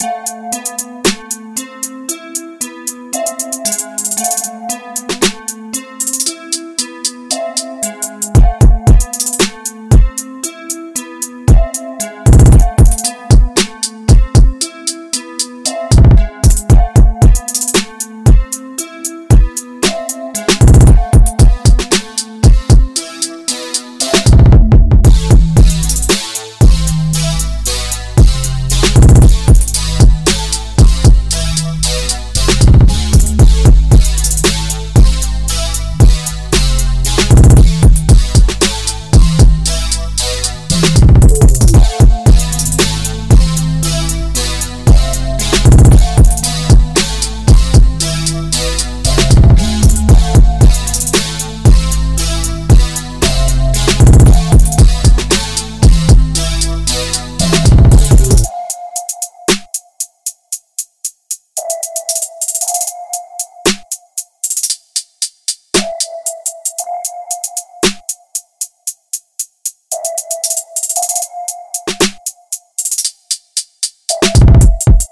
Música